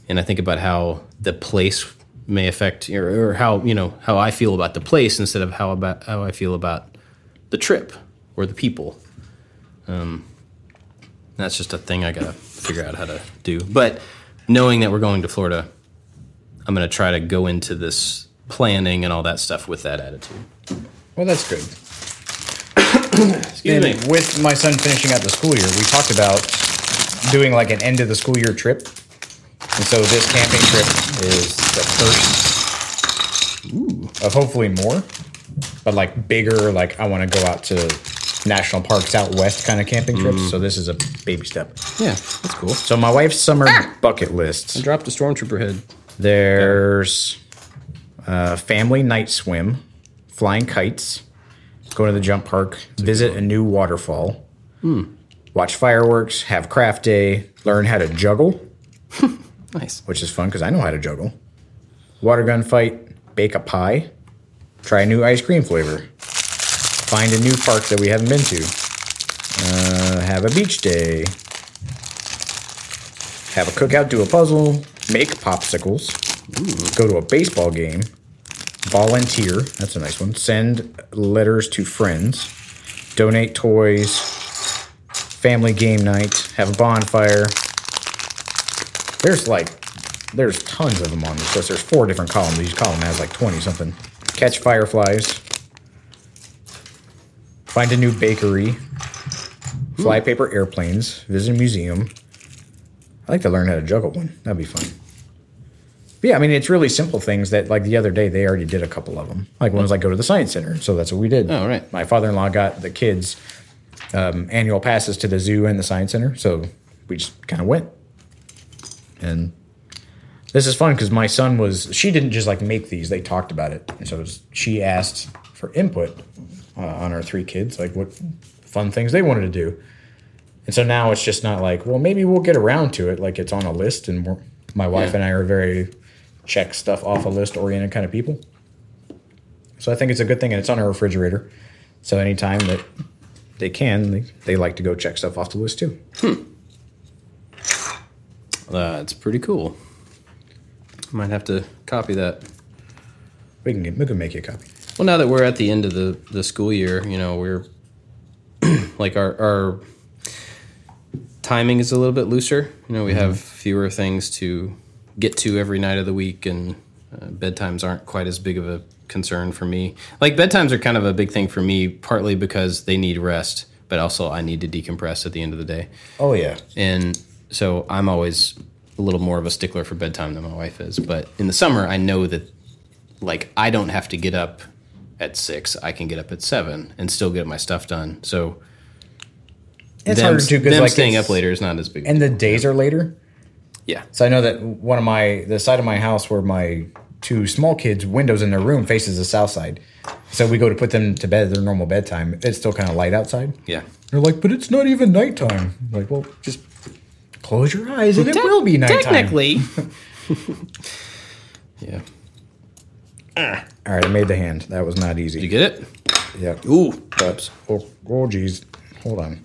and I think about how the place may affect or, or how you know how I feel about the place instead of how about how I feel about the trip or the people. Um, that's just a thing I gotta figure out how to do. But knowing that we're going to Florida, I'm gonna try to go into this planning and all that stuff with that attitude. Well, that's good. Excuse And me. with my son finishing out the school year, we talked about doing like an end of the school year trip. And so this camping trip is the first of hopefully more, but like bigger. Like I want to go out to national parks out west kind of camping trips. Mm. So this is a baby step. Yeah, that's cool. So my wife's summer ah! bucket list. dropped the stormtrooper head. There's uh, family night swim, flying kites, go to the jump park, visit a new waterfall, watch fireworks, have craft day, learn how to juggle, Nice. which is fun because I know how to juggle, water gun fight, bake a pie, try a new ice cream flavor, find a new park that we haven't been to, uh, have a beach day, have a cookout, do a puzzle, make popsicles, go to a baseball game, volunteer, that's a nice one, send letters to friends, donate toys, family game night, have a bonfire. There's like, there's tons of them on this list. There's four different columns. Each column has like 20 something. Catch fireflies, find a new bakery, fly paper airplanes, visit a museum. I'd like to learn how to juggle one. That'd be fun. Yeah, I mean, it's really simple things that, like the other day, they already did a couple of them. Like one was like go to the science center, so that's what we did. Oh, right. My father-in-law got the kids um, annual passes to the zoo and the science center, so we just kind of went. And this is fun because my son was she didn't just like make these; they talked about it, and so it was, she asked for input uh, on our three kids, like what fun things they wanted to do. And so now it's just not like, well, maybe we'll get around to it. Like it's on a list, and my wife Yeah. and I are very check stuff off a list oriented kind of people. So I think it's a good thing, and it's on a refrigerator. So anytime that they can, they, they like to go check stuff off the list too. Hmm. That's pretty cool. Might have to copy that. We can get, we can make you a copy. Well, now that we're at the end of the, the school year, you know, we're like our our timing is a little bit looser. You know, we have fewer things to get to every night of the week, and uh, bedtimes aren't quite as big of a concern for me. Like bedtimes are kind of a big thing for me, partly because they need rest, but also I need to decompress at the end of the day. Oh yeah, And so I'm always a little more of a stickler for bedtime than my wife is. But in the summer, I know that like I don't have to get up at six, I can get up at seven and still get my stuff done. So It's them, harder too because like staying up later is not as big. and the days are later. Yeah, So I know that one of my the side of my house where my two small kids' windows in their room faces the south side. So we go to put them to bed at their normal bedtime. It's still kind of light outside. yeah. They're like, but it's not even nighttime. I'm like, well, just close your eyes and it will be nighttime. Technically. yeah. Ah. All right, I made the hand. That was not easy. Did you get it? yeah. Ooh. But, oh, oh, geez. Hold on.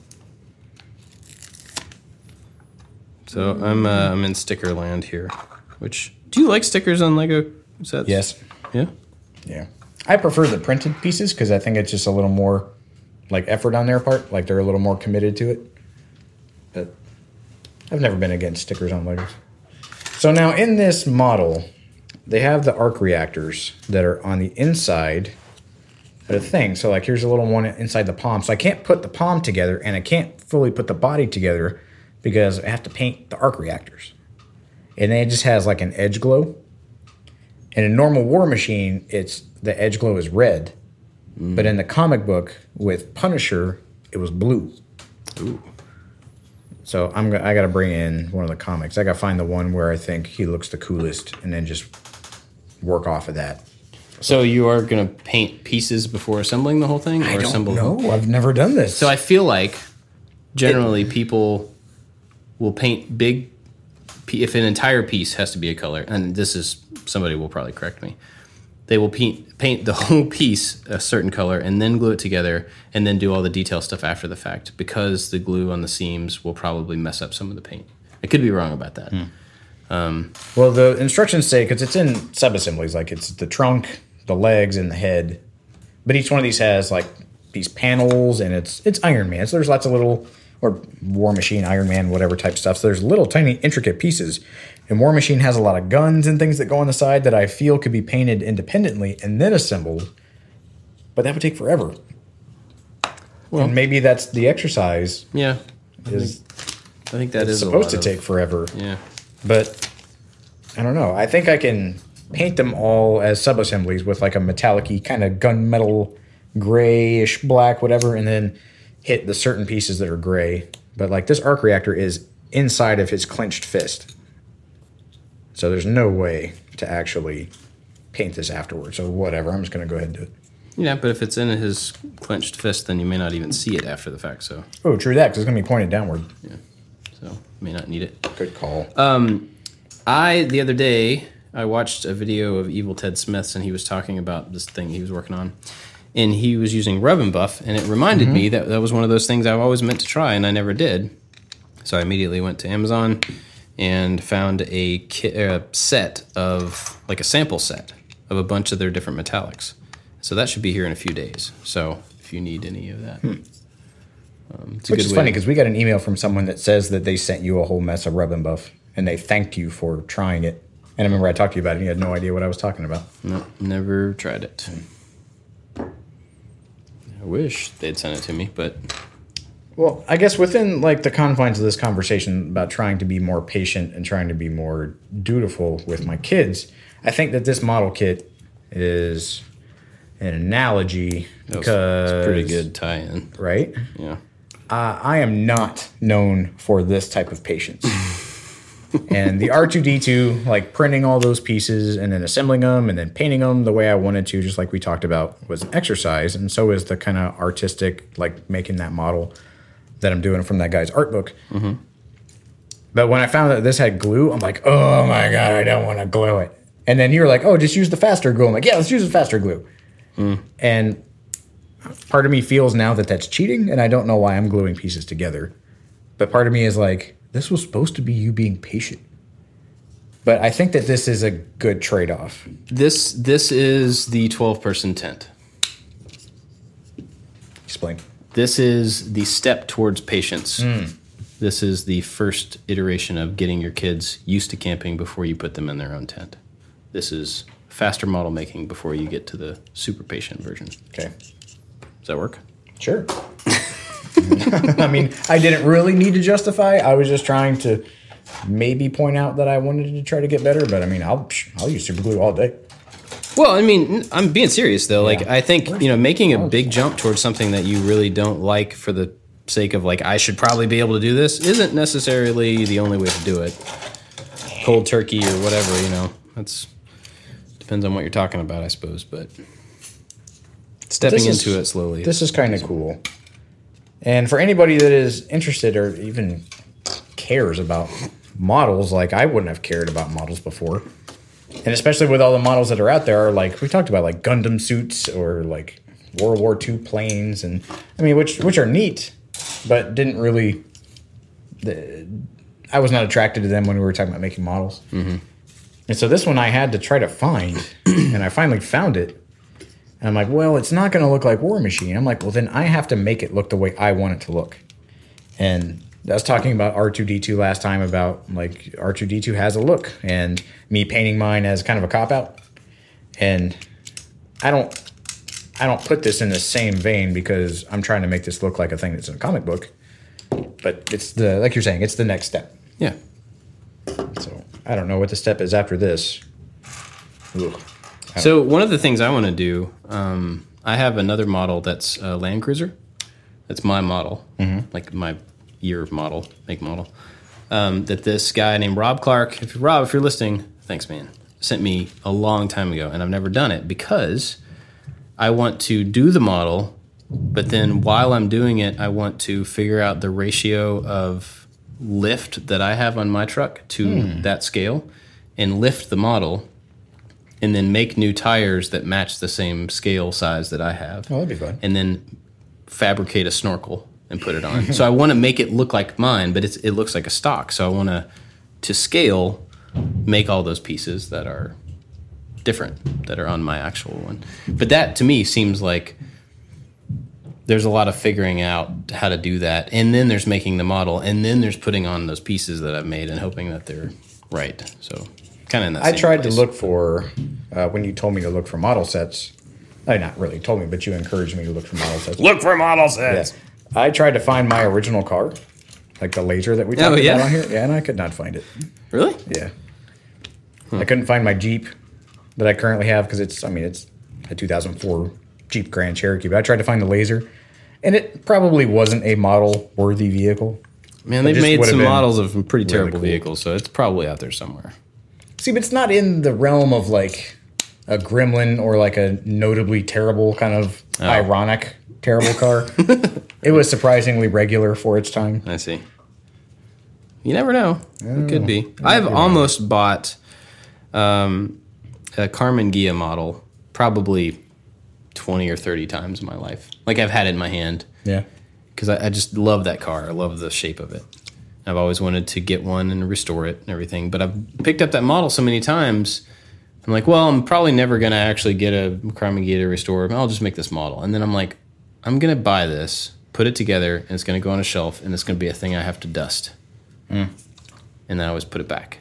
So I'm uh, I'm in sticker land here. Which do you like stickers on Lego sets? Yes. Yeah. Yeah. I prefer the printed pieces because I think it's just a little more like effort on their part. Like they're a little more committed to it. But I've never been against stickers on Legos. So now in this model, they have the arc reactors that are on the inside of the thing. So like here's a little one inside the palm. So I can't put the palm together and I can't fully put the body together because I have to paint the arc reactors. And then it just has like an edge glow. In a normal War Machine, it's the edge glow is red, mm. but in the comic book with Punisher, it was blue. Ooh. So I'm go- I got to bring in one of the comics. I got to find the one where I think he looks the coolest, and then just work off of that. So you are gonna paint pieces before assembling the whole thing, or I don't assemble? know. I've never done this. So I feel like generally people will paint big. If an entire piece has to be a color, and this is somebody will probably correct me, they will paint paint the whole piece a certain color and then glue it together and then do all the detail stuff after the fact because the glue on the seams will probably mess up some of the paint. I could be wrong about that. Hmm. Um, well, the instructions say because it's in subassemblies, like it's the trunk, the legs, and the head. But each one of these has like these panels, and it's it's Iron Man. So there's lots of little or War Machine, Iron Man, whatever type stuff. So there's little tiny intricate pieces. And War Machine has a lot of guns and things that go on the side that I feel could be painted independently and then assembled. But that would take forever. Well- and maybe that's the exercise Yeah, is I think that is a supposed to of- take forever. Yeah, But I don't know. I think I can paint them all as sub-assemblies with like a metallic-y kind of gunmetal grayish black, whatever, and then hit the certain pieces that are gray. But like this arc reactor is inside of his clenched fist. So there's no way to actually paint this afterwards. So whatever. I'm just gonna go ahead and do it. yeah. But if it's in his clenched fist, then you may not even see it after the fact. So, Oh, true that, because it's gonna be pointed downward. Yeah, so may not need it. Good call. Um, I the other day I watched a video of Evil Ted Smith's and he was talking about this thing he was working on, and he was using rub and buff, and it reminded mm-hmm. me that that was one of those things I've always meant to try and I never did. So I immediately went to Amazon and found a kit, a set of like a sample set of a bunch of their different metallics. So that should be here in a few days. So if you need any of that, hmm. um, it's a Which good is funny because we got an email from someone that says that they sent you a whole mess of rub and buff and they thanked you for trying it. And I remember I talked to you about it and you had no idea what I was talking about. No, never tried it. Hmm. I wish they'd sent it to me, but Well, I guess within like the confines of this conversation about trying to be more patient and trying to be more dutiful with my kids, I think that this model kit is an analogy that because it's pretty good tie-in. right? Yeah, Uh, I am not known for this type of patience. and the R2D2, like printing all those pieces and then assembling them and then painting them the way I wanted to, just like we talked about, was an exercise. And so is the kind of artistic, like making that model that I'm doing from that guy's art book. Mm-hmm. But when I found that this had glue, I'm like, oh my God, I don't want to glue it. And then you were like, oh, just use the faster glue. I'm like, yeah, let's use the faster glue. Mm. And part of me feels now that that's cheating, and I don't know why I'm gluing pieces together. But part of me is like, this was supposed to be you being patient. But I think that this is a good trade off. this this is the twelve-person tent. Explain. This is the step towards patience. Hmm. This is the first iteration of getting your kids used to camping before you put them in their own tent. This is faster model making before you get to the super patient version. Okay. Does that work? Sure. I mean, I didn't really need to justify. I was just trying to maybe point out that I wanted to try to get better. But I mean, I'll I'll use super glue all day. Well, I mean, I'm being serious though. Like, I think you know, making a big jump towards something that you really don't like for the sake of like, I should probably be able to do this, isn't necessarily the only way to do it. Cold turkey or whatever, you know, that's depends on what you're talking about, I suppose. But stepping is- into it slowly. This is kind of cool. And for anybody that is interested or even cares about models, like I wouldn't have cared about models before. And especially with all the models that are out there, are like we talked about, like Gundam suits or like World War II planes, and I mean, which which are neat, but didn't really. The, I was not attracted to them when we were talking about making models. Mm-hmm. And so this one I had to try to find, and I finally found it. And I'm like, well, it's not going to look like War Machine. I'm like, well, then I have to make it look the way I want it to look. And I was talking about R2D2 last time about like R2D2 has a look, and me painting mine as kind of a cop out. And I don't, I don't put this in the same vein because I'm trying to make this look like a thing that's in a comic book. But it's the like you're saying, it's the next step. yeah. So I don't know what the step is after this. Ugh. So one of the things I want to do, um, I have another model that's a Land Cruiser. That's my model, like my year model, make model. Um, that this guy named Rob Clark, if Rob, if you're listening, thanks, man, sent me a long time ago, and I've never done it because I want to do the model, but then while I'm doing it, I want to figure out the ratio of lift that I have on my truck to that scale, and lift the model and then make new tires that match the same scale size that I have. Oh, that'd be fun. And then fabricate a snorkel and put it on. so I want to make it look like mine, but it's, it looks like a stock. So I want to, to scale, make all those pieces that are different that are on my actual one. But that to me seems like there's a lot of figuring out how to do that, and then there's making the model, and then there's putting on those pieces that I've made and hoping that they're right. So kind of in that. I same tried place. to look for uh, when you told me to look for model sets. I not really told me, but you encouraged me to look for model sets. Look for model sets. Yes. I tried to find my original car, like the laser that we talked Oh, yeah? about on here. Yeah, and I could not find it. Really? Yeah. I couldn't find my Jeep that I currently have because it's, I mean, it's a 2004 Jeep Grand Cherokee, but I tried to find the laser, and it probably wasn't a model worthy vehicle. Man, they've made some models of some pretty terrible cool. vehicles, so it's probably out there somewhere. See, but it's not in the realm of like a gremlin or like a notably terrible kind of Oh. ironic terrible car. it was surprisingly regular for its time. I see. You never know. It could be. I've almost bought um, a Karmann Ghia model probably 20 or 30 times in my life. Like I've had it in my hand Yeah. because I, I just love that car. I love the shape of it. I've always wanted to get one and restore it and everything. But I've picked up that model so many times. I'm like, well, I'm probably never going to actually get a to restore. I'll just make this model. And then I'm like, I'm going to buy this, put it together, and it's going to go on a shelf, and it's going to be a thing I have to dust. And then I always put it back.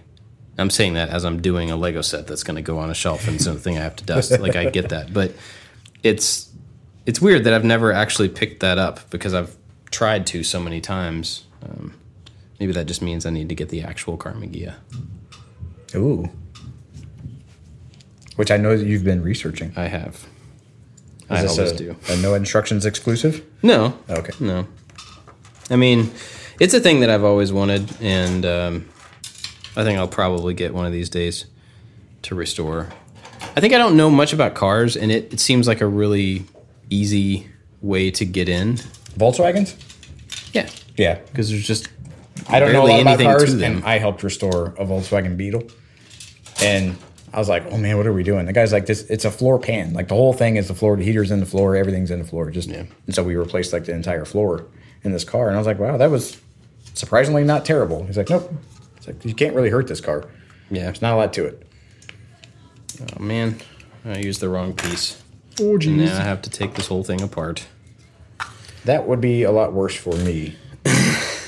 I'm saying that as I'm doing a Lego set that's going to go on a shelf and it's a thing I have to dust. like I get that, but it's it's weird that I've never actually picked that up because I've tried to so many times. Um, maybe that just means I need to get the actual Karmann Ghia. Ooh. Which I know that you've been researching. I have. Is I always a, do. a no instructions exclusive? No. Okay. No. I mean, it's a thing that I've always wanted, and um, I think I'll probably get one of these days to restore. I think I don't know much about cars, and it, it seems like a really easy way to get in. Volkswagens? Yeah. Yeah. Because there's just I don't know a lot about cars, and I helped restore a Volkswagen Beetle. And I was like, "Oh man, what are we doing?" The guy's like, "This, it's a floor pan. Like the whole thing is the floor. The heater's in the floor. Everything's in the floor. Just Yeah. and so we replaced like the entire floor in this car. And I was like, "Wow, that was surprisingly not terrible." He's like, "Nope." It's like you can't really hurt this car. yeah. There's not a lot to it. Oh man, I used the wrong piece. Oh geez, Now I have to take this whole thing apart. That would be a lot worse for me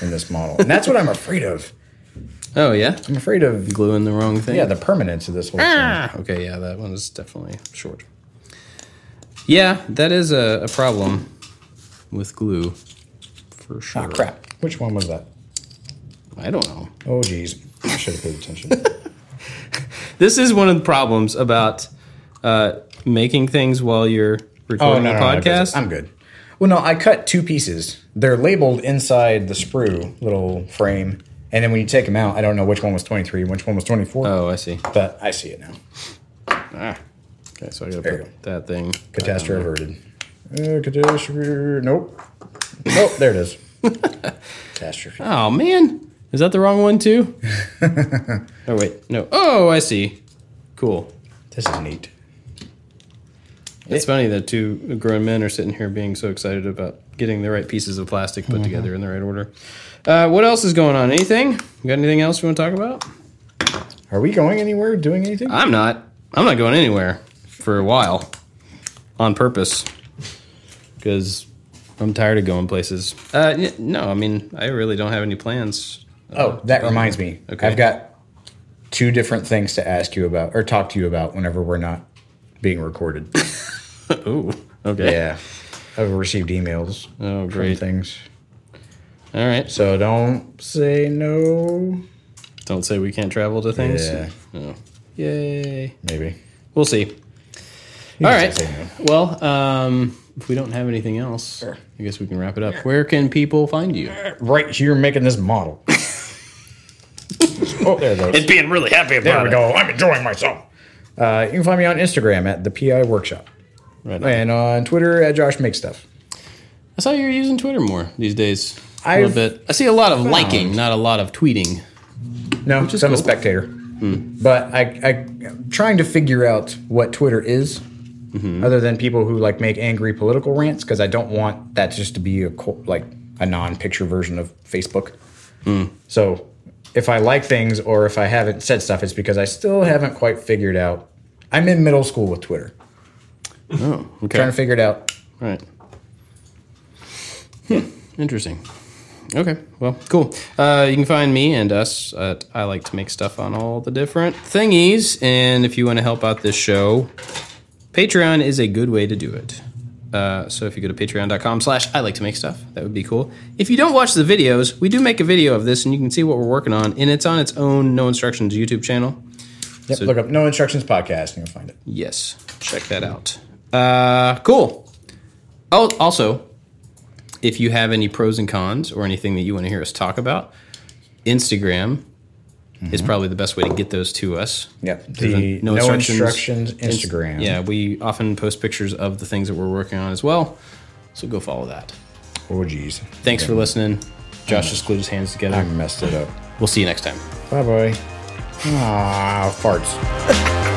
in this model, and that's what I'm afraid of. Oh yeah, I'm afraid of gluing the wrong thing. yeah the permanence of this whole thing. Ah, okay, yeah, that one is definitely short. Yeah, that is a, a problem with glue, for sure. Ah, crap. Which one was that? I don't know. Oh, geez. I should have paid attention. This is one of the problems about uh, making things while you're recording a no, podcast? I'm good. Well, no, I cut two pieces. They're labeled inside the sprue little frame, and then when you take them out, I don't know which one was 23 and which one was 24. oh, I see. But I see it now. Ah. Okay, so I gotta There you put that thing. Catastrophe averted. Uh, catastrophe. Nope. Nope. There it is. catastrophe. Oh man, is that the wrong one too? oh wait, no. Oh, I see. Cool. This is neat. It's funny that two grown men are sitting here being so excited about getting the right pieces of plastic put together in the right order. Uh, what else is going on? Anything? You got anything else you want to talk about? Are we going anywhere? Doing anything? I'm not. I'm not going anywhere for a while, on purpose, because I'm tired of going places. Uh, no, I mean I really don't have any plans. Oh, that reminds me. Okay. I've got two different things to ask you about or talk to you about whenever we're not being recorded. Ooh. Okay. yeah. I've received emails Oh, from great. things. All right. So don't say no. Don't say we can't travel to things. Yeah. Oh. Yay. Maybe. We'll see. You All can right. say no. Well, um, if we don't have anything else, Sure. I guess we can wrap it up. Where can people find you? Right here making this model. oh, there it goes. being really happy about There we go. I'm enjoying myself. Uh, you can find me on Instagram at the PI Workshop Right on. and on Twitter at Josh Makes Stuff. I saw you're using Twitter more these days. A little bit. I see a lot of liking, not a lot of tweeting. No, just I'm a cool. spectator. Hmm. But I, I, I'm trying to figure out what Twitter is, mm-hmm. other than people who like make angry political rants, because I don't want that just to be a like a non-picture version of Facebook. Hmm. So if I like things or if I haven't said stuff, it's because I still haven't quite figured out. I'm in middle school with Twitter, Oh, okay. trying to figure it out. Right. Hmm. Interesting. Okay. Well, cool. Uh, you can find me and us at I like to make stuff on all the different thingies. And if you want to help out this show, Patreon is a good way to do it. Uh, so if you go to patreon.com slash I like to make stuff, that would be cool. If you don't watch the videos, we do make a video of this and you can see what we're working on. And it's on its own No Instructions YouTube channel. Yep, look up No Instructions Podcast and you'll find it. Yes, check that out. Uh, cool. Oh, also, if you have any pros and cons or anything that you want to hear us talk about, Instagram is probably the best way to get those to us. Yep, the a No, Instructions, Instagram. Yeah, we often post pictures of the things that we're working on as well. So go follow that. Oh, geez. Thanks for listening. Josh just glued his hands together. I messed it up. We'll see you next time. Bye bye. Ah, farts.